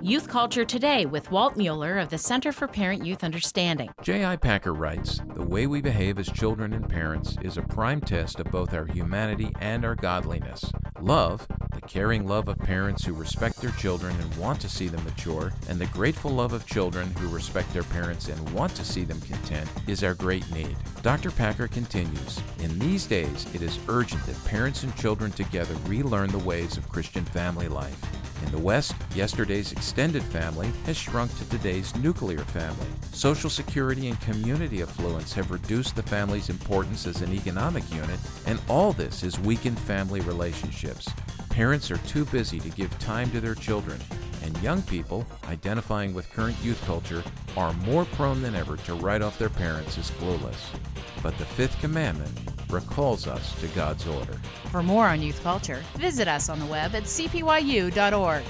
Youth Culture Today with Walt Mueller of the Center for Parent Youth Understanding. J.I. Packer writes The way we behave as children and parents is a prime test of both our humanity and our godliness. Love, the caring love of parents who respect their children and want to see them mature, and the grateful love of children who respect their parents and want to see them content, is our great need. Dr. Packer continues In these days, it is urgent that parents and children together relearn the ways of Christian family life. In the West, yesterday's extended family has shrunk to today's nuclear family. Social security and community affluence have reduced the family's importance as an economic unit, and all this has weakened family relationships. Parents are too busy to give time to their children, and young people, identifying with current youth culture, are more prone than ever to write off their parents as clueless. But the fifth commandment recalls us to God's order. For more on youth culture, visit us on the web at cpyu.org.